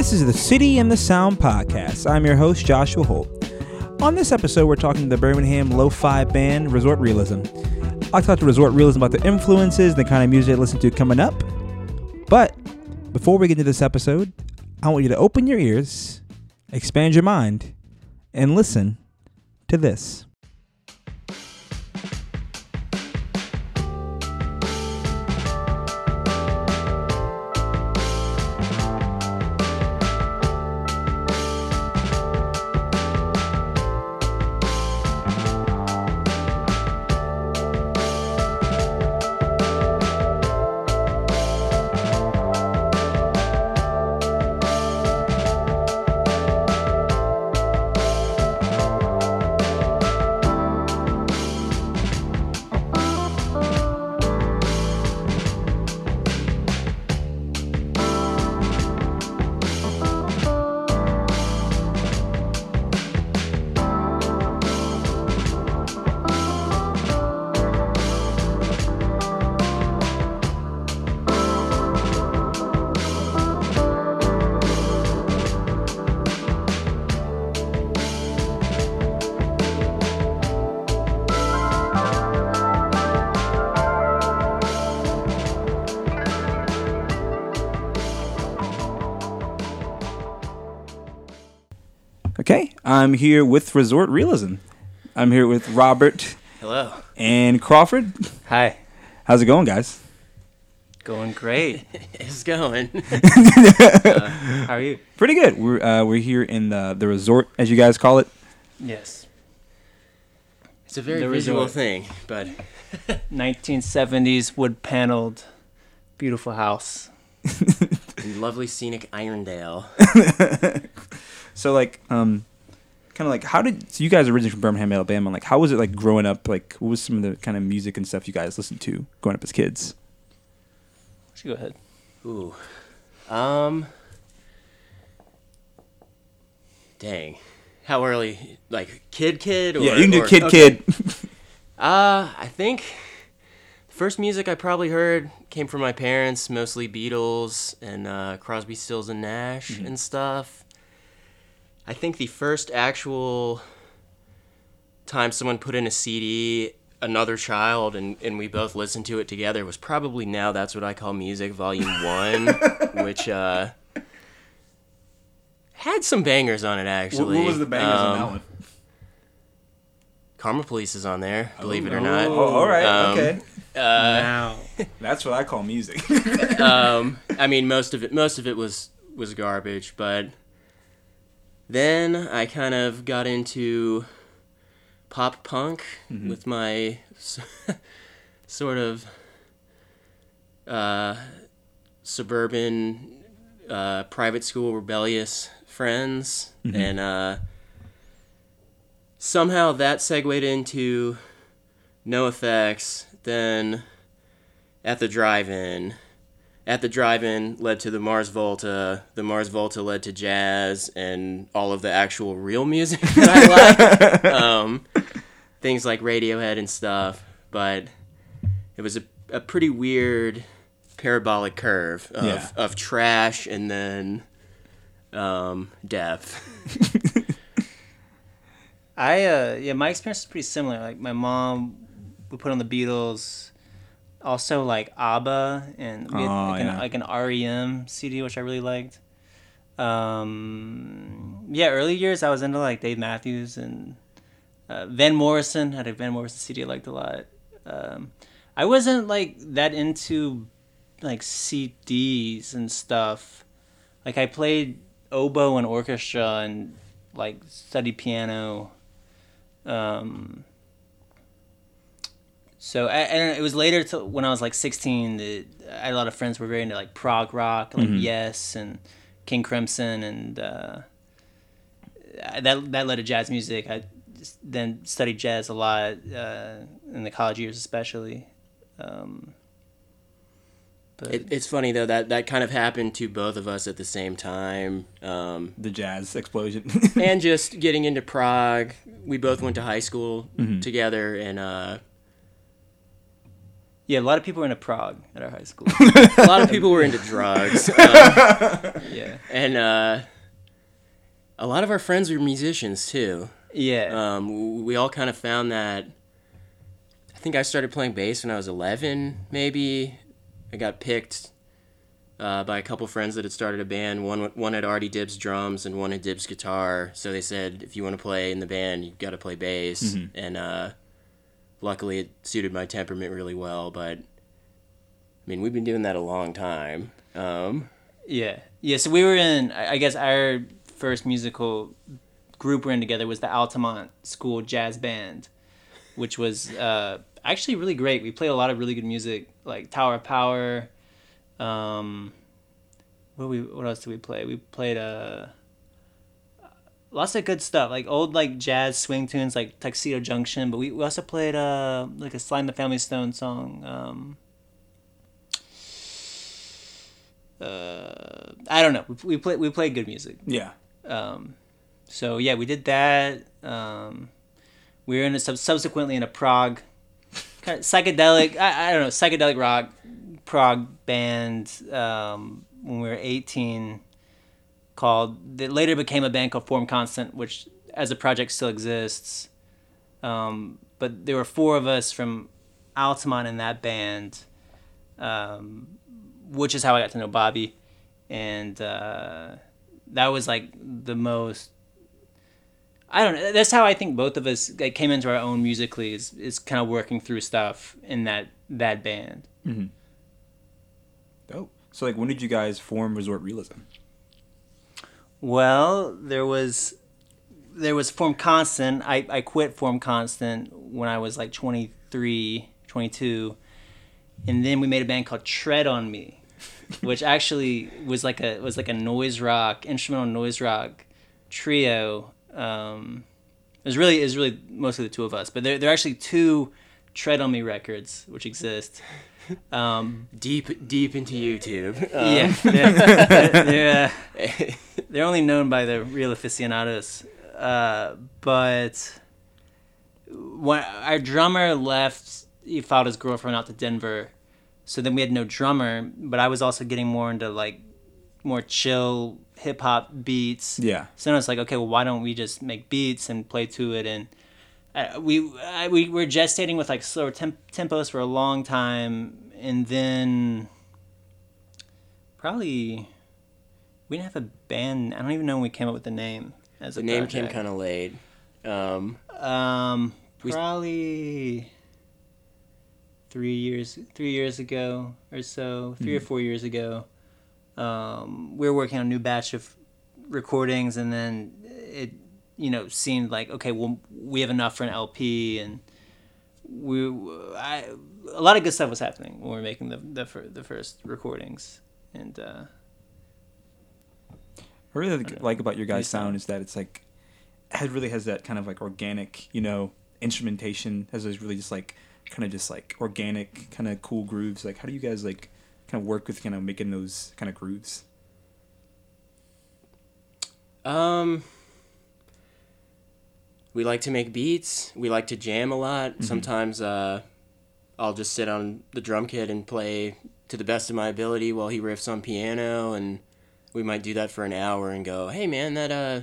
This is the City and the Sound podcast. I'm your host, Joshua Holt. On this episode, we're talking to the Birmingham lo-fi band Resort Realism. I'll talk to Resort Realism about their influences, the kind of music they listen to coming up. But before we get into this episode, I want you to open your ears, expand your mind, and listen to this. I'm here with Resort Realism. I'm here with Robert Hello. and Crawford. Hi. How's it going, guys? Going great. It's going. How are you? Pretty good. We're uh, we're here in the the resort, as you guys call it. Yes. It's a very The visual resort. thing, but 1970s wood paneled, beautiful house. lovely scenic Irondale. So like, um, kind of like, how did so you guys originally from Birmingham, Alabama? Like, how was it like growing up? Like, what was some of the kind of music and stuff you guys listened to growing up as kids? Should go ahead. Ooh. Um. Dang. How early? Like kid, kid? Or, yeah, you can do or- kid, okay. kid. Uh, I think the first music I probably heard came from my parents, mostly Beatles and uh, Crosby, Stills and Nash and stuff. I think the first actual time someone put in a CD, Another Child, and, and we both listened to it together was probably Now That's What I Call Music, Volume 1, which uh, had some bangers on it, actually. What, what was the bangers um, on that one? Karma Police is on there, believe it or not. Oh, all right, Um, okay. now. That's what I call music. um, I mean, most of it, most of it was was garbage. But then I kind of got into pop punk with my sort of uh, suburban uh, private school rebellious friends, and uh, somehow that segued into NOFX. Then at the drive-in at the drive-in led to the mars volta the mars volta led to jazz and all of the actual real music that i like um, things like radiohead and stuff but it was a, a pretty weird parabolic curve of, Yeah. of trash and then um, depth I uh yeah, my experience is pretty similar. Like my mom would put on the Beatles, also like ABBA and we had Oh, like, yeah. an, like an REM CD which I really liked. Um yeah, early years I was into like Dave Matthews and uh, Van Morrison had a Van Morrison CD I liked a lot. Um, I wasn't like that into like CDs and stuff. Like I played oboe and orchestra and like studied piano. Um, so I, and it was later to when I was like 16 that I had a lot of friends who were very into like prog rock, like Yes and King Crimson, and uh, that that led to jazz music. I then studied jazz a lot uh, in the college years, especially. Um, but It, it's funny though that that kind of happened to both of us at the same time, um, the jazz explosion. and just getting into prog. We both went to high school together, and uh, Yeah, a lot of people were into prog at our high school. A lot of people were into drugs, um, yeah, and uh, a lot of our friends were musicians too. yeah, Um, we all kind of found that. I think I started playing bass when I was 11, maybe. I got picked uh, by a couple friends that had started a band. One one had already dibs drums and one had dibs guitar. So they said, if you want to play in the band, you've got to play bass. And uh, luckily, it suited my temperament really well. But I mean, we've been doing that a long time. Um, yeah, yeah. So we were in. I guess our first musical group we're in together was the Altamont School Jazz Band, which was uh, actually really great. We played a lot of really good music, like Tower of Power. Um, what we what else did we play? We played uh, lots of good stuff, like old like jazz swing tunes, like Tuxedo Junction. But we, we also played uh, like a Sly and the Family Stone song. Um, uh, I don't know. We, we played we played good music. Yeah. Um, so yeah, we did that. Um, we were in a sub- subsequently in a prog kind of psychedelic. I, I don't know psychedelic rock prog band um, when we were eighteen. Called that later became a band called Form Constant, which as a project still exists. Um, but there were four of us from Altamont in that band, um, which is how I got to know Bobby, and. Uh, that was like the most I don't know. That's how I think both of us like, came into our own musically is, is kind of working through stuff in that that band. Dope. So like, when did you guys form Resort Realism? Well, there was there was Form Constant. I, I quit Form Constant when I was like 23, 22. And then we made a band called Tread on Me, which actually was like a was like a noise rock, instrumental noise rock trio. Um, it was really it was really mostly the two of us, but there there are actually two Tread on Me records which exist. Um, deep, deep into YouTube. Um, yeah, they're, they're, uh, they're only known by the real aficionados. Uh, but when our drummer left, he followed his girlfriend out to Denver. So then we had no drummer, but I was also getting more into like more chill hip hop beats. Yeah. So then was like, okay, well, why don't we just make beats and play to it? And uh, we I, we were gestating with like slower temp- tempos for a long time, and then probably we didn't have a band. I don't even know when we came up with the name. As The name came kind of late. Um, Um, We- probably three years, three years ago or so, 3 or four years ago. Um, we were working on a new batch of recordings, and then it, you know, seemed like okay, well, we have enough for an LP, and we, I, a lot of good stuff was happening when we were making the the, the first recordings, and uh, I really like, know. like about your guys' sound. sound is that it's like it really has that kind of like organic, you know, instrumentation. Has those really just like kind of just like organic, kind of cool grooves. Like, how do you guys like kind of work with kind of making those kind of grooves? Um, we like to make beats. We like to jam a lot. Sometimes uh, I'll just sit on the drum kit and play to the best of my ability while he riffs on piano, and we might do that for an hour and go, "Hey, man, that uh,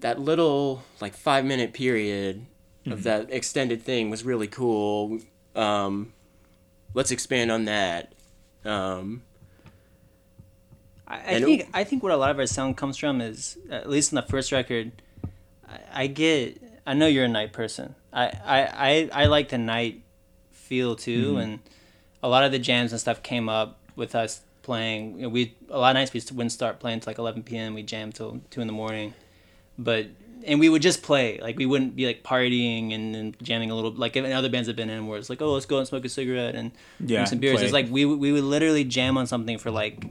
that little like five minute period of that extended thing was really cool. Um, let's expand on that." Um, I, I think I think what a lot of our sound comes from is at least in the first record. I, get. I know you're a night person. I I, I, I like the night feel too, mm-hmm. and a lot of the jams and stuff came up with us playing. You know, we a lot of nights we wouldn't start playing till like 11 p.m. We jam till two in the morning, but and we would just play like we wouldn't be like partying and, and jamming a little like in other bands have been in where it's like oh let's go and smoke a cigarette and Yeah, drink some beers. play. It's like we would- we would literally jam on something for like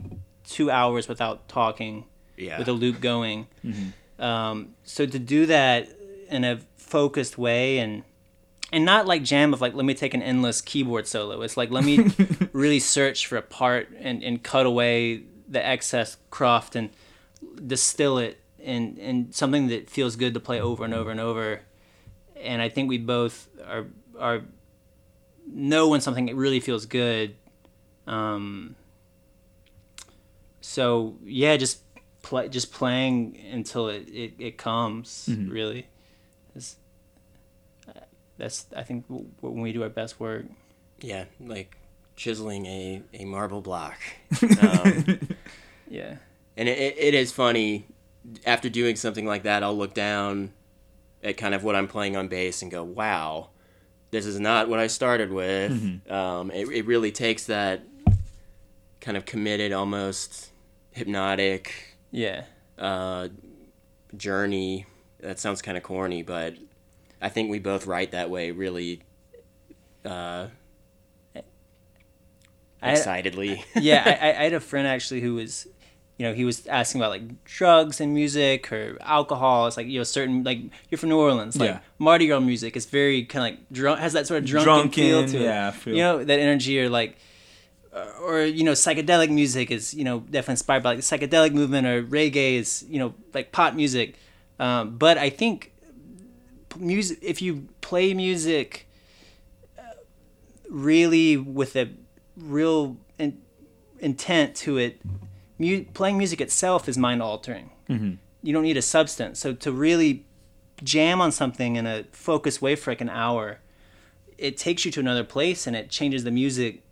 two hours without talking yeah. with a loop going. Mm-hmm. Um, so to do that in a focused way and and not like jam of like let me take an endless keyboard solo. It's like let me really search for a part and, and cut away the excess cruft and distill it in, in something that feels good to play over and over and over. And I think we both are are know when something really feels good. Um, so yeah, just play, just playing until it it, it comes. Mhm. Really, It's- that's I think when we do our best work. Yeah, like chiseling a, a marble block. Um, Yeah. and it, it, is funny after doing something like that i'll look down at kind of what i'm playing on bass and go wow this is not what i started with um, it, it really takes that kind of committed almost hypnotic Yeah. uh, journey that sounds kind of corny but i think we both write that way really uh, I- excitedly yeah, I, I I had a friend actually who was, you know, he was asking about like drugs and music or alcohol. It's like you know, certain like you're from New Orleans, like Yeah. Mardi Gras music. It's very kind of like drunk, has that sort of drunken, feel to it. yeah, I feel- You know, that energy or like, or you know, psychedelic music is you know definitely inspired by like the psychedelic movement or reggae is you know like pop music. Um, but I think music, if you play music uh, really with a real in, intent to it, mu- playing music itself is mind altering. Mhm. You don't need a substance. So to really jam on something in a focused way for like an hour, it takes you to another place and it changes the music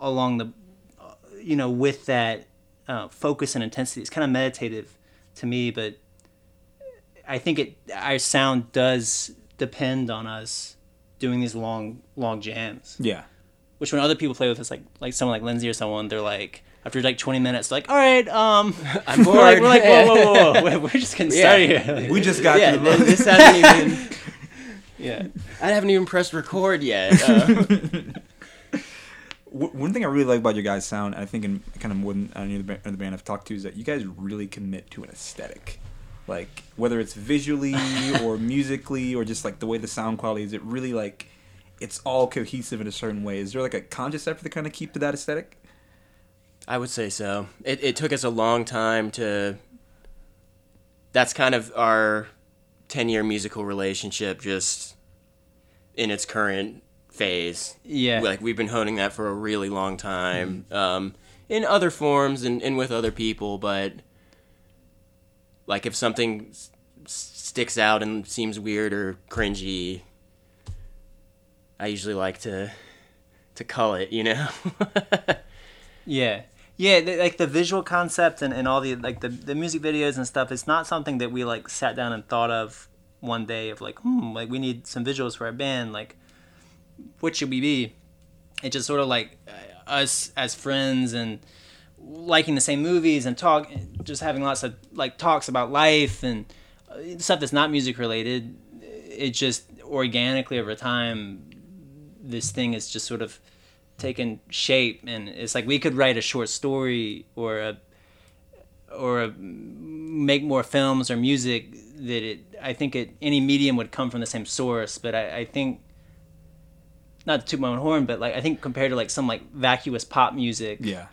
along the, uh, you know, with that uh, focus and intensity. It's kind of meditative to me, but I think it our sound does depend on us doing these long long jams Yeah. which when other people play with us, like like someone like Lindsay or someone, they're like after like 20 minutes, like, all right, um, I'm we're like, bored. we're like, whoa, whoa, whoa, whoa, we're just getting started Yeah. here. We just got yeah to the this hasn't even yeah, I haven't even pressed record yet. Uh, W- One thing I really like about your guys' sound, I think, in kind of more than any of the, ba- other band I've talked to, is that you guys really commit to an aesthetic. Like whether it's visually or musically or just like the way the sound quality is, it really like it's all cohesive in a certain way. Is there like a conscious effort to kind of keep to that aesthetic? I would say so. It, it took us a long time to. That's kind of our 10 year musical relationship, just in its current phase. yeah, Like, we've been honing that for a really long time um, in other forms and, and with other people, but like if something s- sticks out and seems weird or cringy, I usually like to to cull it, you know. yeah, yeah. Like the visual concept and, and all the like the, the music videos and stuff. It's not something that we like sat down and thought of one day of like, hmm, like we need some visuals for our band. Like, what should we be? It's just sort of like uh, us as friends and liking the same movies and talk, just having lots of like talks about life and uh, stuff that's not music related. It just organically over time, this thing is just sort of taken shape, and it's like we could write a short story or a or a, make more films or music that it. I think it any medium would come from the same source, but I, I think not to toot my own horn, but like I think compared to like some like vacuous pop music, Yeah.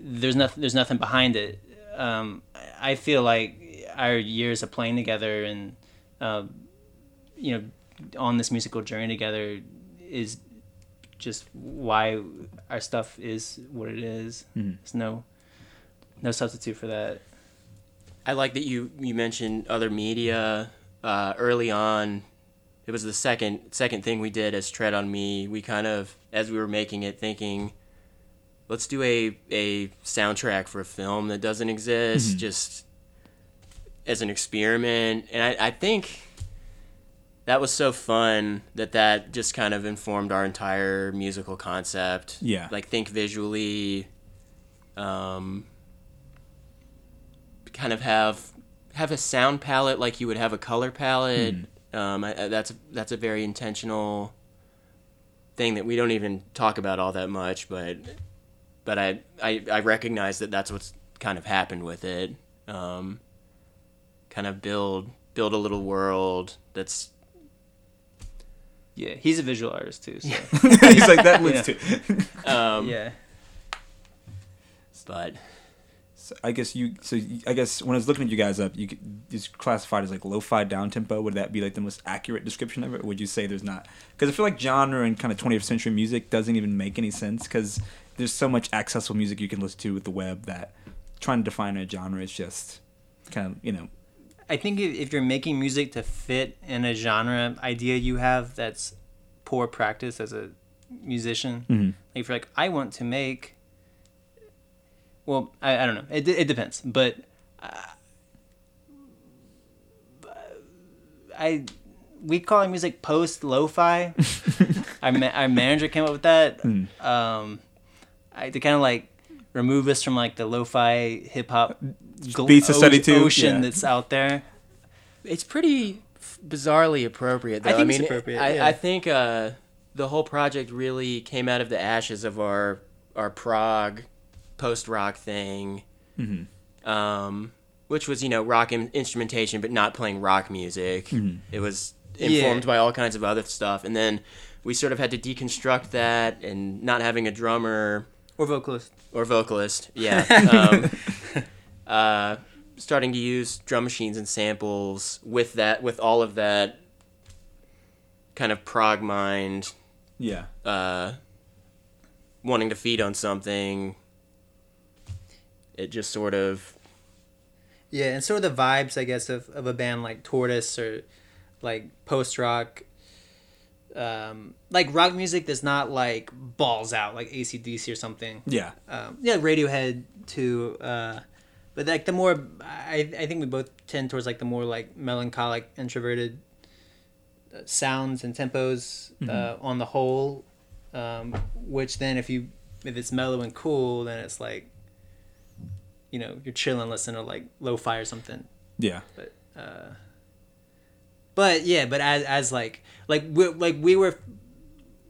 there's nothing there's nothing behind it. Um, I feel like our years of playing together and uh, you know on this musical journey together is just why our stuff is what it is. Mhm. There's no no substitute for that. I like that you you mentioned other media uh, early on. It was the second second thing we did as Tread on Me. We kind of as we were making it, thinking, let's do a a soundtrack for a film that doesn't exist, just as an experiment. And I, I think that was so fun that that just kind of informed our entire musical concept. Yeah. like think visually. Um, kind of have have a sound palette like you would have a color palette. Um, I, I, that's that's a very intentional thing that we don't even talk about all that much, but but I I, I recognize that that's what's kind of happened with it. Um, kind of build build a little world that's Yeah, he's a visual artist too. So. He's like that Yeah. looks too. um, yeah. but So I guess you. So you, I guess when I was looking at you guys up, you it's classified as like lo-fi down tempo. Would that be like the most accurate description of it? Or would you say there's not? Because I feel like genre and kind of 20th century music doesn't even make any sense because there's so much accessible music you can listen to with the web that trying to define a genre is just kind of you know. I think if if you're making music to fit in a genre idea you have, that's poor practice as a musician. Mhm. Like if you're like, I want to make. Well, I, I don't know. It, it depends, but uh, I we call our music post lo-fi. our ma- our manager came up with that. Um, I to kind of like remove us from like the lo-fi hip hop gl- Beats to study to, ocean yeah. that's out there. It's pretty bizarrely appropriate, though. I think it's mean, appropriate, I, yeah. I think uh, the whole project really came out of the ashes of our our prog post rock thing, um, which was you know rock in- instrumentation, but not playing rock music. It was informed Yeah. by all kinds of other stuff, and then we sort of had to deconstruct that, and not having a drummer Or vocalist. or vocalist. Yeah. Um, uh, starting to use drum machines and samples with that, with all of that kind of prog mind, Yeah. uh, wanting to feed on something. It just sort of Yeah, and sort of the vibes, I guess, of, of a band like Tortoise or like post rock. Um, like rock music that's not like balls out, like ACDC or something. Yeah. Um, yeah, Radiohead too. Uh, but like the more, I, I think we both tend towards like the more like melancholic, introverted uh, sounds and tempos uh, on the whole. Um, which then, if you if it's mellow and cool, then it's like, you know, you're chilling, listening to like lo-fi or something. Yeah. But uh, but yeah, but as as like like we like we were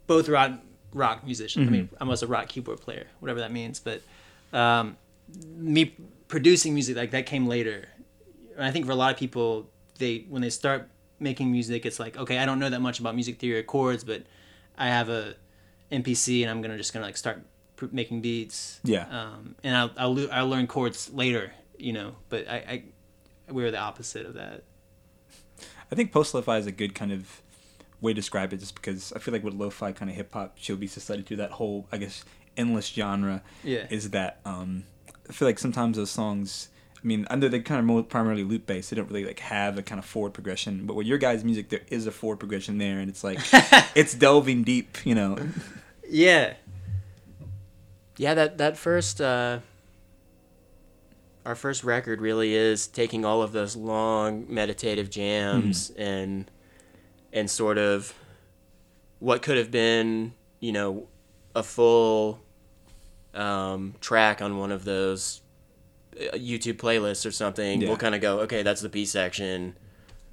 both rock rock musicians. I mean, I'm also a rock keyboard player, whatever that means. But um, me producing music like that came later. And I think for a lot of people, they when they start making music, it's like okay, I don't know that much about music theory or chords, but I have a MPC and I'm gonna just gonna like start making beats. Yeah. Um, and I'll, I'll I'll learn chords later, you know. But I, I we were the opposite of that. I think post lo-fi is a good kind of way to describe it, just because I feel like with lo-fi kind of hip hop should be studied through that whole, I guess, endless genre. Yeah. Is that um, I feel like sometimes those songs. I mean, under they kind of more primarily loop based, they don't really like have a kind of forward progression. But with your guys' music, there is a forward progression there, and it's like it's delving deep, you know. Yeah. Yeah that that first uh, our first record really is taking all of those long meditative jams and and sort of what could have been you know a full um, track on one of those uh, YouTube playlists or something Yeah. we'll kind of go okay that's the B section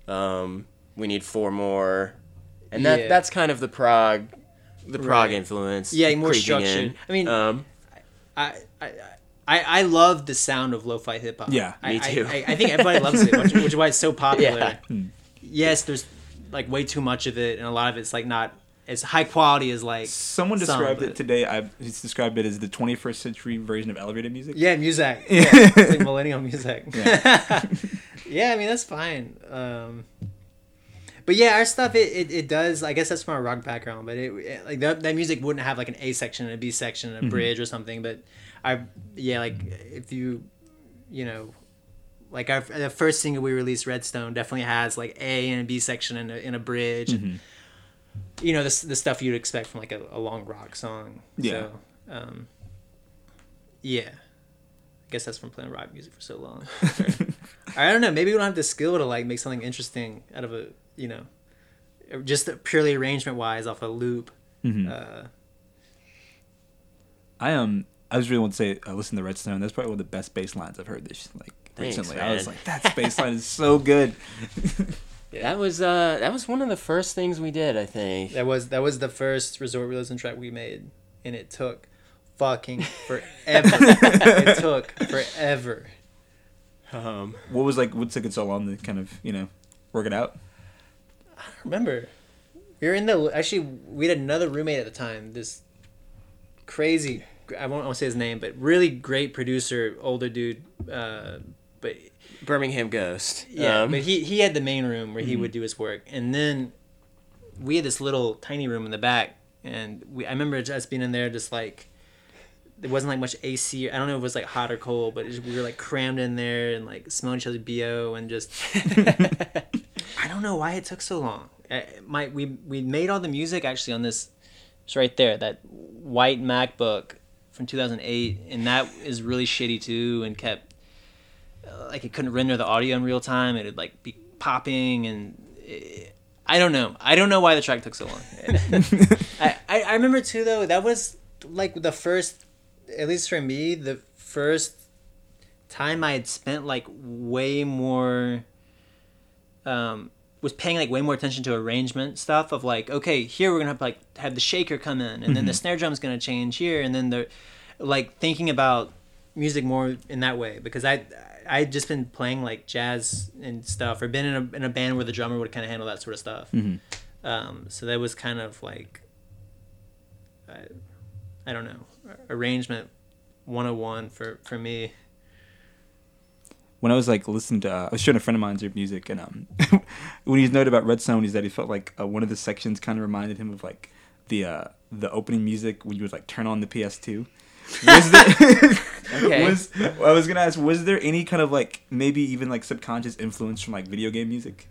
um, we need four more and that Yeah. that's kind of the prog the prog Right. influence Yeah, more structured. in. I mean, um, I, I, I, I love the sound of lo-fi hip hop. Yeah, I, me I- too. I, I think everybody loves it, which, which is why it's so popular. Yeah. Hmm. Yes, there's like way too much of it, and a lot of it's like not as high quality as like Someone some, described it today. I he's described it as the 21st century version of elevator music. Yeah, music. Yeah, it's like millennial music. Yeah. Yeah. I mean that's fine. Um, but yeah, our stuff it, it, it does. I guess that's from our rock background, but it, it- like that, that music wouldn't have like an A section and a B section and a bridge or something. But I yeah, like if you you know. Like our the first single we released, Redstone, definitely has like A and a B section and a, and a bridge. and, you know the, the stuff you'd expect from like a, a long rock song. Yeah. So, um, yeah. I guess that's from playing rock music for so long. I don't know. Maybe we don't have the skill to like make something interesting out of a you know, just purely arrangement wise off a loop. Mhm. Uh, I um I was really want to say uh, listen to Redstone. That's probably one of the best bass lines I've heard this like Thanks, recently. I was like, that bass line is so good. That was uh that was one of the first things we did, I think. that was that was the first resort realism track we made, and it took fucking forever. it took forever. Um, What was like? What took it so long to kind of you know work it out? I don't remember we were in the actually we had another roommate at the time this crazy I won't, I won't say his name, but really great producer, older dude. Uh, but Birmingham Ghost. yeah, Um, but he he had the main room where he would do his work, and then we had this little tiny room in the back, and we I remember us being in there just like there wasn't like much AC. I don't know if it was like hot or cold, but it just, we were like crammed in there and like smelling each other's bo and just I don't know why it took so long. My we we made all the music actually on this. It's right there, that white MacBook from 2008, and that is really shitty too, and kept uh, like it couldn't render the audio in real time. It'd like be popping, and it, I don't know. I don't know why the track took so long. I, I I remember too though. That was like the first, at least for me, the first time I had spent like way more um was paying like way more attention to arrangement stuff of like okay here we're gonna have like have the shaker come in and then the snare drum's gonna change here and then the like thinking about music more in that way because I I had just been playing like jazz and stuff or been in a, in a band where the drummer would kind of handle that sort of stuff. Um, so that was kind of like I, I don't know arrangement 101 for for me when I was like listening to, uh, I was showing a friend of mine's your music, and um, when he's noted about Redstone, he said he felt like uh, one of the sections kind of reminded him of like the uh, the opening music when you would like turn on the PS2. Was there? Okay. was I was gonna ask, was there any kind of like maybe even like subconscious influence from like video game music?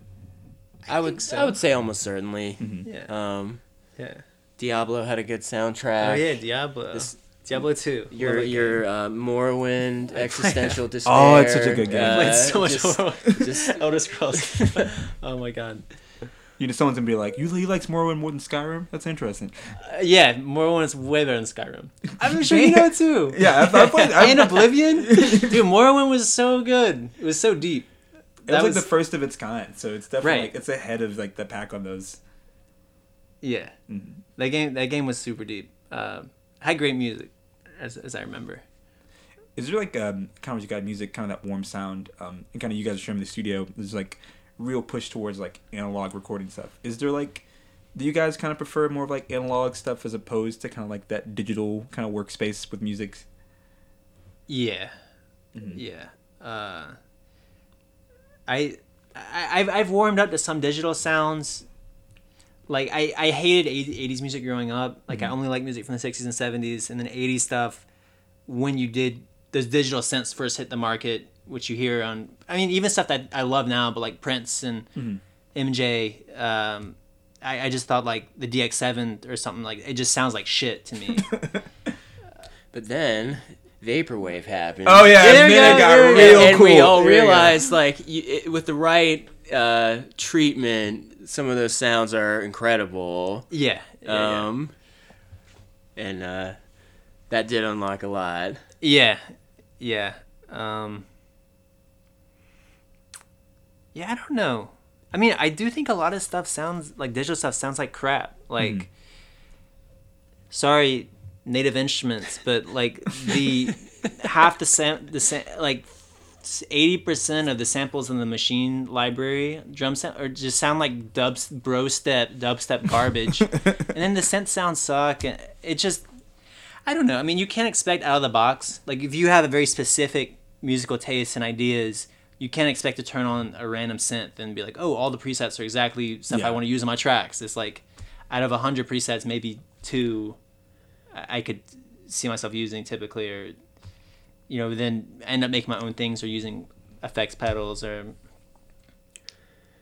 I would so. I would say almost certainly. yeah Um, yeah Diablo had a good soundtrack. oh yeah Diablo This- Diablo 2 Your Love your uh, Morrowind existential despair. Oh, it's such a good game. uh, Played so much just- more just- Elder Scrolls oh my god You know, someone's gonna be like, "You he likes Morrowind more than Skyrim." That's interesting. Uh, yeah, Morrowind is way better than Skyrim. I'm sure you know it too. Yeah, I, I played. I, and Oblivion, dude. Morrowind was so good. It was so deep. It was like the first of its kind, so it's definitely Right. like it's ahead of like the pack on those. yeah. Mhm. That game, that game was super deep. Um, had great music, as, as I remember. Is there like um, kind of you got music, kind of that warm sound, um, and kind of you guys are showing me the studio. There's like real push towards like analog recording stuff. Is there like, do you guys kind of prefer more of like analog stuff as opposed to kind of like that digital kind of workspace with music? Yeah, Mhm. yeah. Uh, I, I, I've I've warmed up to some digital sounds. Like I, I hated 80s music growing up. Like I Mhm. only liked music from the 60s and 70s, and then 80s stuff. When you did those digital synths first hit the market, which you hear on, I mean, even stuff that I love now, but like Prince and Mhm. MJ. Um, I, I just thought like the DX7 or something like it just sounds like shit to me. But then vaporwave happened. Oh yeah, There and you then go, it got there you go. real and cool. we all There you go. realized like you, it, with the right uh, treatment, some of those sounds are incredible. yeah. yeah, yeah. Um, and uh, that did unlock a lot. Yeah, yeah. Um, yeah, I don't know. I mean, I do think a lot of stuff sounds like digital stuff sounds like crap. Like, Mhm. sorry, Native Instruments, but like the half the sam the sam like eighty percent of the samples in the Maschine library drum sound or just sound like dubs bro step dubstep garbage, and then the synth sounds suck. And it just I don't know. I mean, you can't expect out of the box. Like if you have a very specific musical taste and ideas, you can't expect to turn on a random synth and be like, "Oh, all the presets are exactly stuff Yeah. I want to use in my tracks." It's like out of a hundred presets, maybe two I I could see myself using typically, or you know, then end up making my own things or using effects pedals or.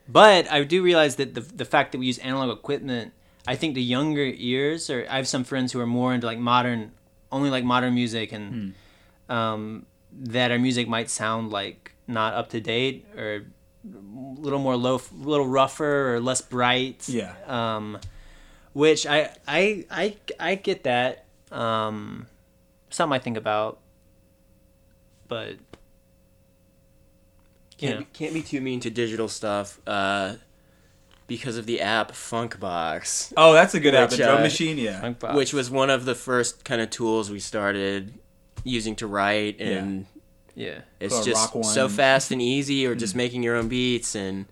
But I do realize that the the fact that we use analog equipment, I think the younger ears, or I have some friends who are more into like modern, only like modern music, and um, that our music might sound like not up to date or a little more low, a little rougher or less bright. Yeah. Um, which I I I I get that. Um, something I think about, but Can't, be, can't be too mean to digital stuff uh, because of the app Funkbox, Oh, that's a good app. The drum uh, machine, yeah. Funk Box. which was one of the first kind of tools we started using to write, and yeah. it's Or just so fast and easy, or just making your own beats, and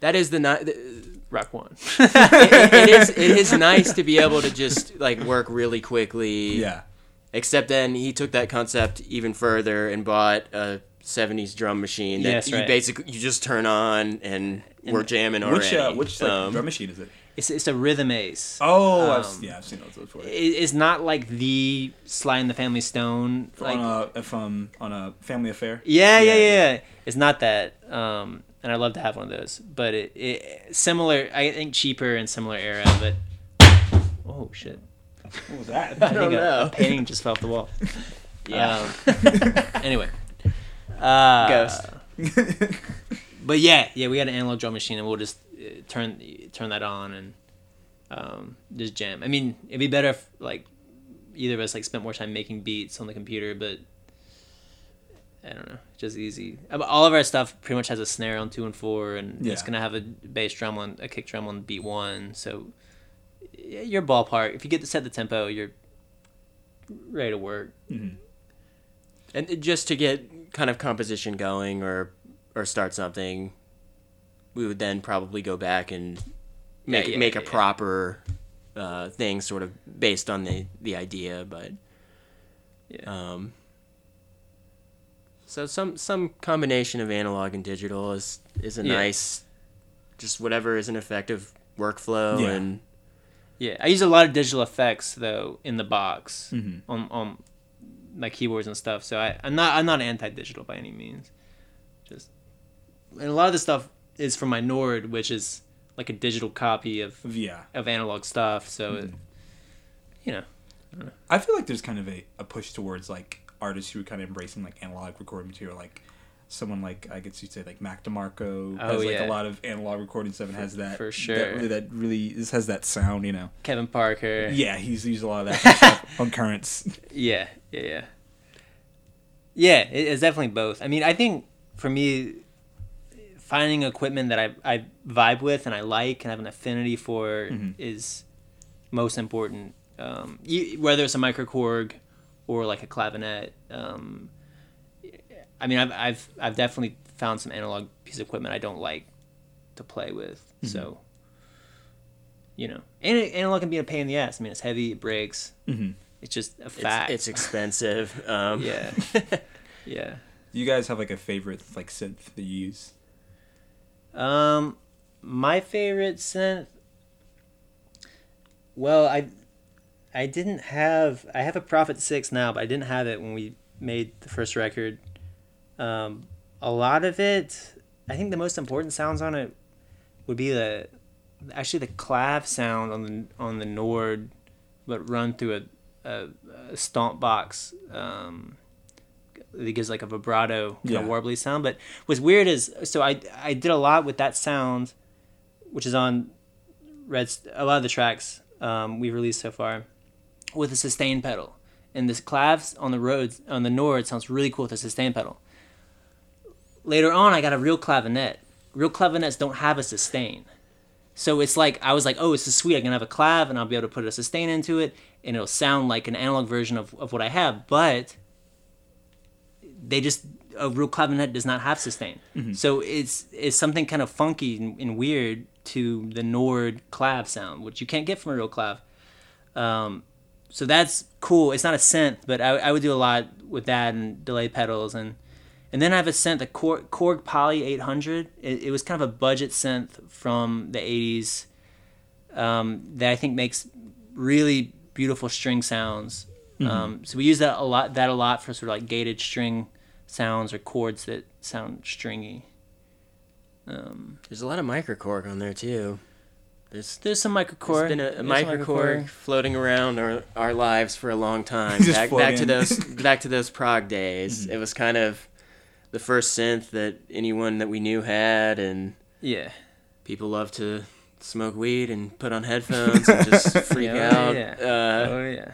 that is the ni- Rock one. it, it is it is nice to be able to just like work really quickly. Yeah. Except then he took that concept even further and bought a '70s drum machine that Yes, you right. basically you just turn on and, we're jamming already. Which uh, which like, Um, drum machine is it? It's it's a rhythm ace. Oh, I've, um, yeah, I've seen those before. It, it's not like the Sly and the Family Stone. Like, on a from on a family affair. yeah, yeah, Yeah, yeah, yeah. It's not that. Um, and I'd love to have one of those, but it, it similar. I think cheaper and similar era, but oh shit! What was that? I think don't a, know. a painting just fell off the wall. Yeah. Um, anyway. Uh, Ghost. But yeah, yeah, we had an analog drum machine, and we'll just uh, turn turn that on and um, just jam. I mean, it'd be better if like either of us like spent more time making beats on the computer, but I don't know, just easy. Uh, All of our stuff pretty much has a snare on two and four, and it's gonna have a bass drum on a kick drum on beat one. So yeah, your ballpark. If you get to set the tempo, you're ready to work. Mhm. And just to get kind of composition going or or start something, we would then probably go back and make yeah, make yeah, a yeah. proper uh, thing, sort of based on the the idea. But Yeah. um, so some some combination of analog and digital is is a Yeah. nice, just whatever is an effective workflow Yeah. and Yeah, I use a lot of digital effects though in the box Mhm. on on my keyboards and stuff. So I, I'm not I'm not anti-digital by any means. Just and a lot of the stuff is from my Nord, which is like a digital copy of Yeah. of analog stuff. So Mm-hmm. it, you know, I feel like there's kind of a, a push towards like artists who are kind of embracing like analog recording material, like someone like I guess you'd say like Mac DeMarco Oh, has like yeah. a lot of analog recording stuff and has that for that sure. really, that really this has that sound, you know. Kevin Parker. Yeah, he's used a lot of that stuff on currents. Yeah, yeah, yeah. Yeah, it's definitely both. I mean, I think for me, finding equipment that I, I vibe with and I like and have an affinity for Mhm. is most important. Um, whether it's a microkorg or like a clavinet. Um, I mean, I've, I've I've definitely found some analog piece of equipment I don't like to play with. So, you know, and analog can be a pain in the ass. I mean, it's heavy, it breaks. hmm It's just a it's, fact. it's expensive. Um, yeah, yeah. You guys have like a favorite like synth that you use? Um, my favorite synth. Well, I, I didn't have. I have a Prophet Six now, but I didn't have it when we made the first record. Um, a lot of it. I think the most important sounds on it would be the, actually the clav sound on the on the Nord, but run through a, a, a stomp box. Um, it gives like a vibrato kind Yeah. of warbly sound. But what's weird is so I I did a lot with that sound, which is on Red a lot of the tracks um, we've released so far, with a sustain pedal. And this clavs on the roads on the Nord sounds really cool with a sustain pedal. Later on, I got a real clavinet. Real clavinets don't have a sustain. So it's like I was like, oh, this is sweet. I can have a clav and I'll be able to put a sustain into it, and it'll sound like an analog version of, of what I have. But they just a real clavinet does not have sustain. So it's it's something kind of funky and, and weird to the Nord clav sound, which you can't get from a real clav. Um, so that's cool. It's not a synth, but I, I would do a lot with that and delay pedals and and then I have a synth, the Korg, Korg Poly 800. It, it was kind of a budget synth from the 80s um, that I think makes really beautiful string sounds. Um, so we use that a lot. That a lot for sort of like gated string sounds or chords that sound stringy. Um, There's a lot of microKORG on there too. There's there's some microKORG. There's been a, a there's microKORG floating around our, our lives for a long time. Back, back to those back to those prog days. It was kind of the first synth that anyone that we knew had, and Yeah. people love to smoke weed and put on headphones and just freak Yeah, out. yeah. Uh, oh yeah.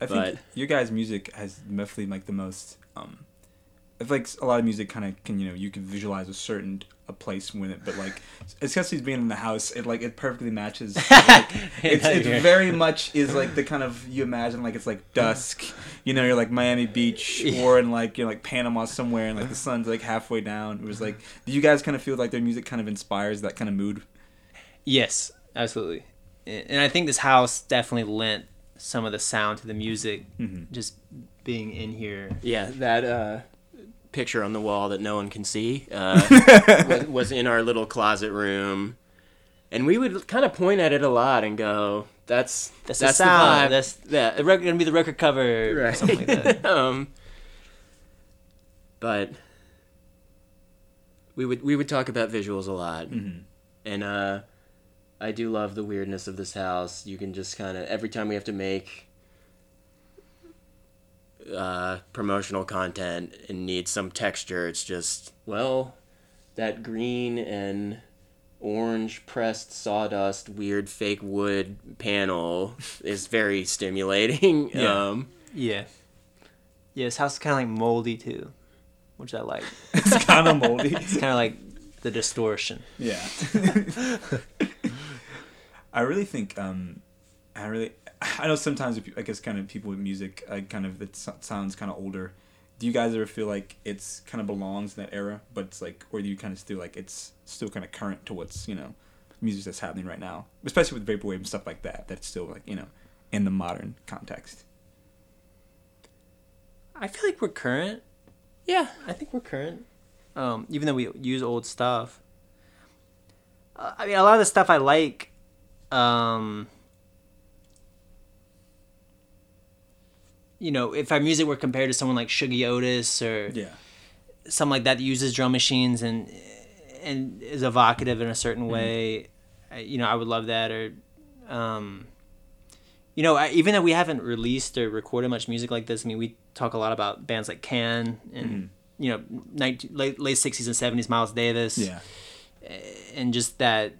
I think But- your guys' music has definitely like the most. Um, I feel like a lot of music kind of can you know you can visualize a certain a place with it, but like especially being in the house, it like it perfectly matches. Like, it's Yeah. it's very much is like the kind of you imagine like it's like dusk, you know, you're like Miami Beach or in like you know like Panama somewhere, and like the sun's like halfway down. It was like, do you guys kind of feel like their music kind of inspires that kind of mood? Yes, absolutely. And and I think this house definitely lent some of the sound to the music Mhm. just being in here. Yeah, that uh, picture on the wall that no one can see uh, was, was in our little closet room, and we would kind of point at it a lot and go, "That's That's, that's the sound. vibe." That's yeah, the record gonna be the record cover or right. something like that. um, but we would we would talk about visuals a lot, Mhm. and uh, I do love the weirdness of this house. You can just kind of every time we have to make uh, promotional content and needs some texture, it's just well, that green and orange pressed sawdust weird fake wood panel is very stimulating. Yeah. Um, Yeah. Yeah, this house is kind of like moldy too, which I like. it's kind of moldy. It's kind of like the distortion. Yeah. I really think um, I really I know sometimes if you- I guess kind of people with music uh, kind of it sounds kind of older. Do you guys ever feel like it's kind of belongs in that era, but it's like, or do you kind of feel like it's still kind of current to what's you know music that's happening right now, especially with vaporwave and stuff like that? That's still like you know in the modern context. I feel like we're current. yeah, I think we're current. Um, even though we use old stuff. Uh, I mean, a lot of the stuff I like. Um, you know, if our music were compared to someone like Shuggie Otis or Yeah. something like that that uses drum machines and and is evocative in a certain way, I, you know, I would love that. Or, um, you know, I, even though we haven't released or recorded much music like this, I mean, we talk a lot about bands like Can and you know, 19, late late sixties and seventies, Miles Davis, Yeah. and just that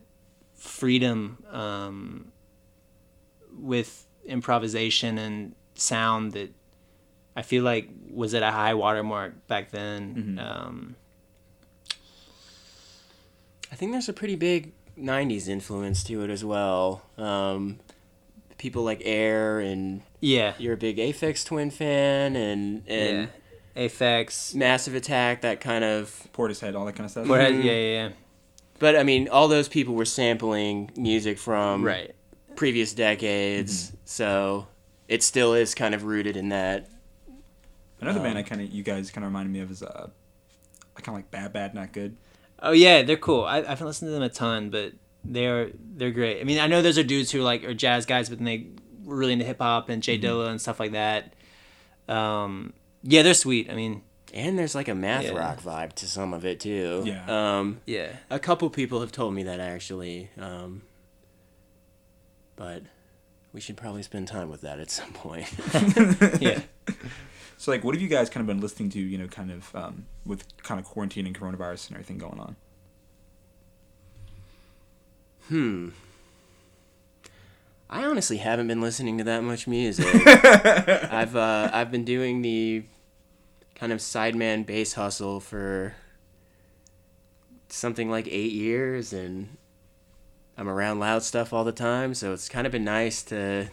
freedom um, with improvisation and sound that I feel like was at a high watermark back then. Mhm. Um, I think there's a pretty big '90s influence to it as well. Um, people like Air and yeah, you're a big Aphex Twin fan, and and yeah, Aphex. Massive Attack, that kind of. Portishead, all that kind of stuff. What- Mhm. Yeah, yeah, But I mean, all those people were sampling music from. Right. previous decades, so it still is kind of rooted in that. Another Um, band I kind of you guys kind of reminded me of is uh, I kind of like Bad Bad Not Good. Oh yeah, they're cool. I, I haven't listened to them a ton, but they're they're great. I mean, I know those are dudes who like are jazz guys, but then they were really into hip hop and J Dilla and stuff like that. Um, yeah, they're sweet. I mean, And there's like a math Yeah. rock vibe to some of it too. Yeah. Um, yeah, a couple people have told me that actually. Um, but we should probably spend time with that at some point. yeah. So like, what have you guys kind of been listening to? You know, kind of um, with kind of quarantine and coronavirus and everything going on. Hmm. I honestly haven't been listening to that much music. I've uh, I've been doing the kind of sideman bass hustle for something like eight years, and I'm around loud stuff all the time, so it's kind of been nice to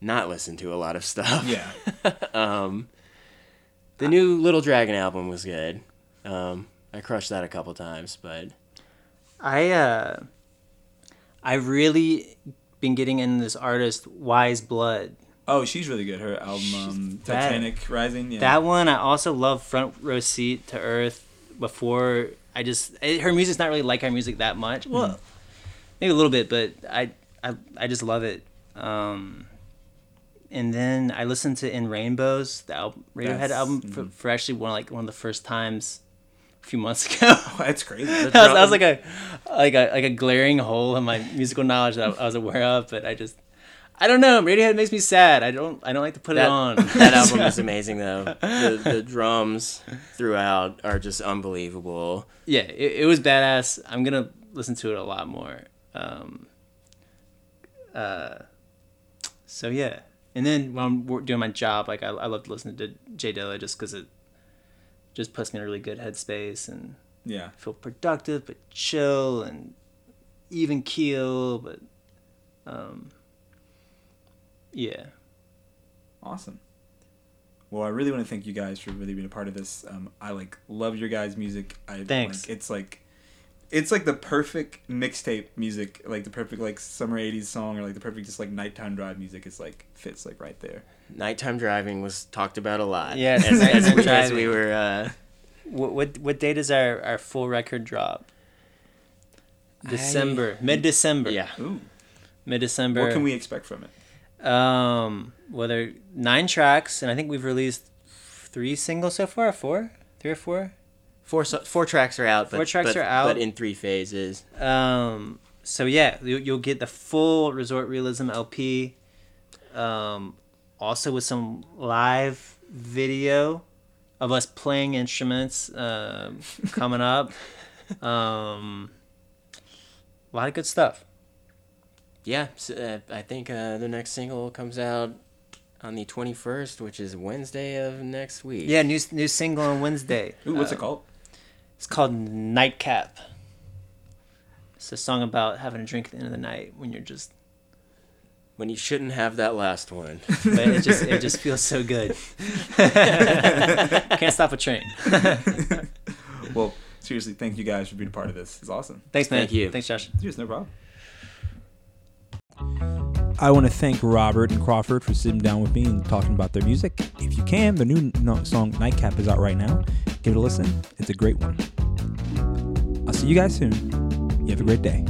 not listen to a lot of stuff. Yeah. um, the new Little Dragon album was good. Um, I crushed that a couple times, but I uh, I've really been getting into this artist Weyes Blood. Oh, she's really good. Her album um, That- Titanic Rising. Yeah. That one, I also love Front Row Seat to Earth. Before I just it, her music's not really like our music that much. Well, hmm. maybe a little bit, but I I, I just love it. Um, and then I listened to In Rainbows, the album, Radiohead That's- album, for, mm-hmm. for actually one like one of the first times a few months ago. Oh, that's crazy. that, was, that was like a like a like a glaring hole in my musical knowledge that I, I was aware of, but I just I don't know. Radiohead makes me sad. I don't I don't like to put that, it on. that album is amazing though. The, the drums throughout are just unbelievable. yeah, it, it was badass. I'm gonna listen to it a lot more. Um, uh, so yeah, and then when I'm doing my job, like I, I love to listen to J Dilla just because it just puts me in a really good headspace and yeah. feel productive but chill and even keel, but um, yeah. Awesome. Well, I really want to thank you guys for really being a part of this. Um, I like love your guys' music. I Thanks. Like, it's like it's like the perfect mixtape music, like the perfect like summer '80s song, or like the perfect just like nighttime drive music. It's like fits like right there. Nighttime driving was talked about a lot. Yeah, as, as, we, as we were. Uh, What what what date is our our full record drop? December, mid December. yeah. Mid December. what can we expect from it? Um, whether nine tracks, and I think we've released three singles so far. Four, three or four. Four so- four tracks are out. But, Four tracks but- are out. but in three phases. Um, so yeah, you, you'll get the full Resort Realism LP. Um, also with some live video of us playing instruments um, coming up. Um, a lot of good stuff. Yeah, so, uh, I think uh, the next single comes out on the 21st, which is Wednesday of next week. Yeah, new new single on Wednesday. Ooh, what's Uh, it called? It's called Nightcap. It's a song about having a drink at the end of the night when you're just, When you shouldn't have that last one. but it just it just feels so good. Can't stop a train. Well, seriously, thank you guys for being a part of this. It's awesome. Thanks, man. Thank you. Thanks, Josh. Cheers, no problem. I want to thank Robert and Crawford for sitting down with me and talking about their music. If you can, the new song Nightcap is out right now. Give it a listen. It's a great one. I'll see you guys soon. You have a great day.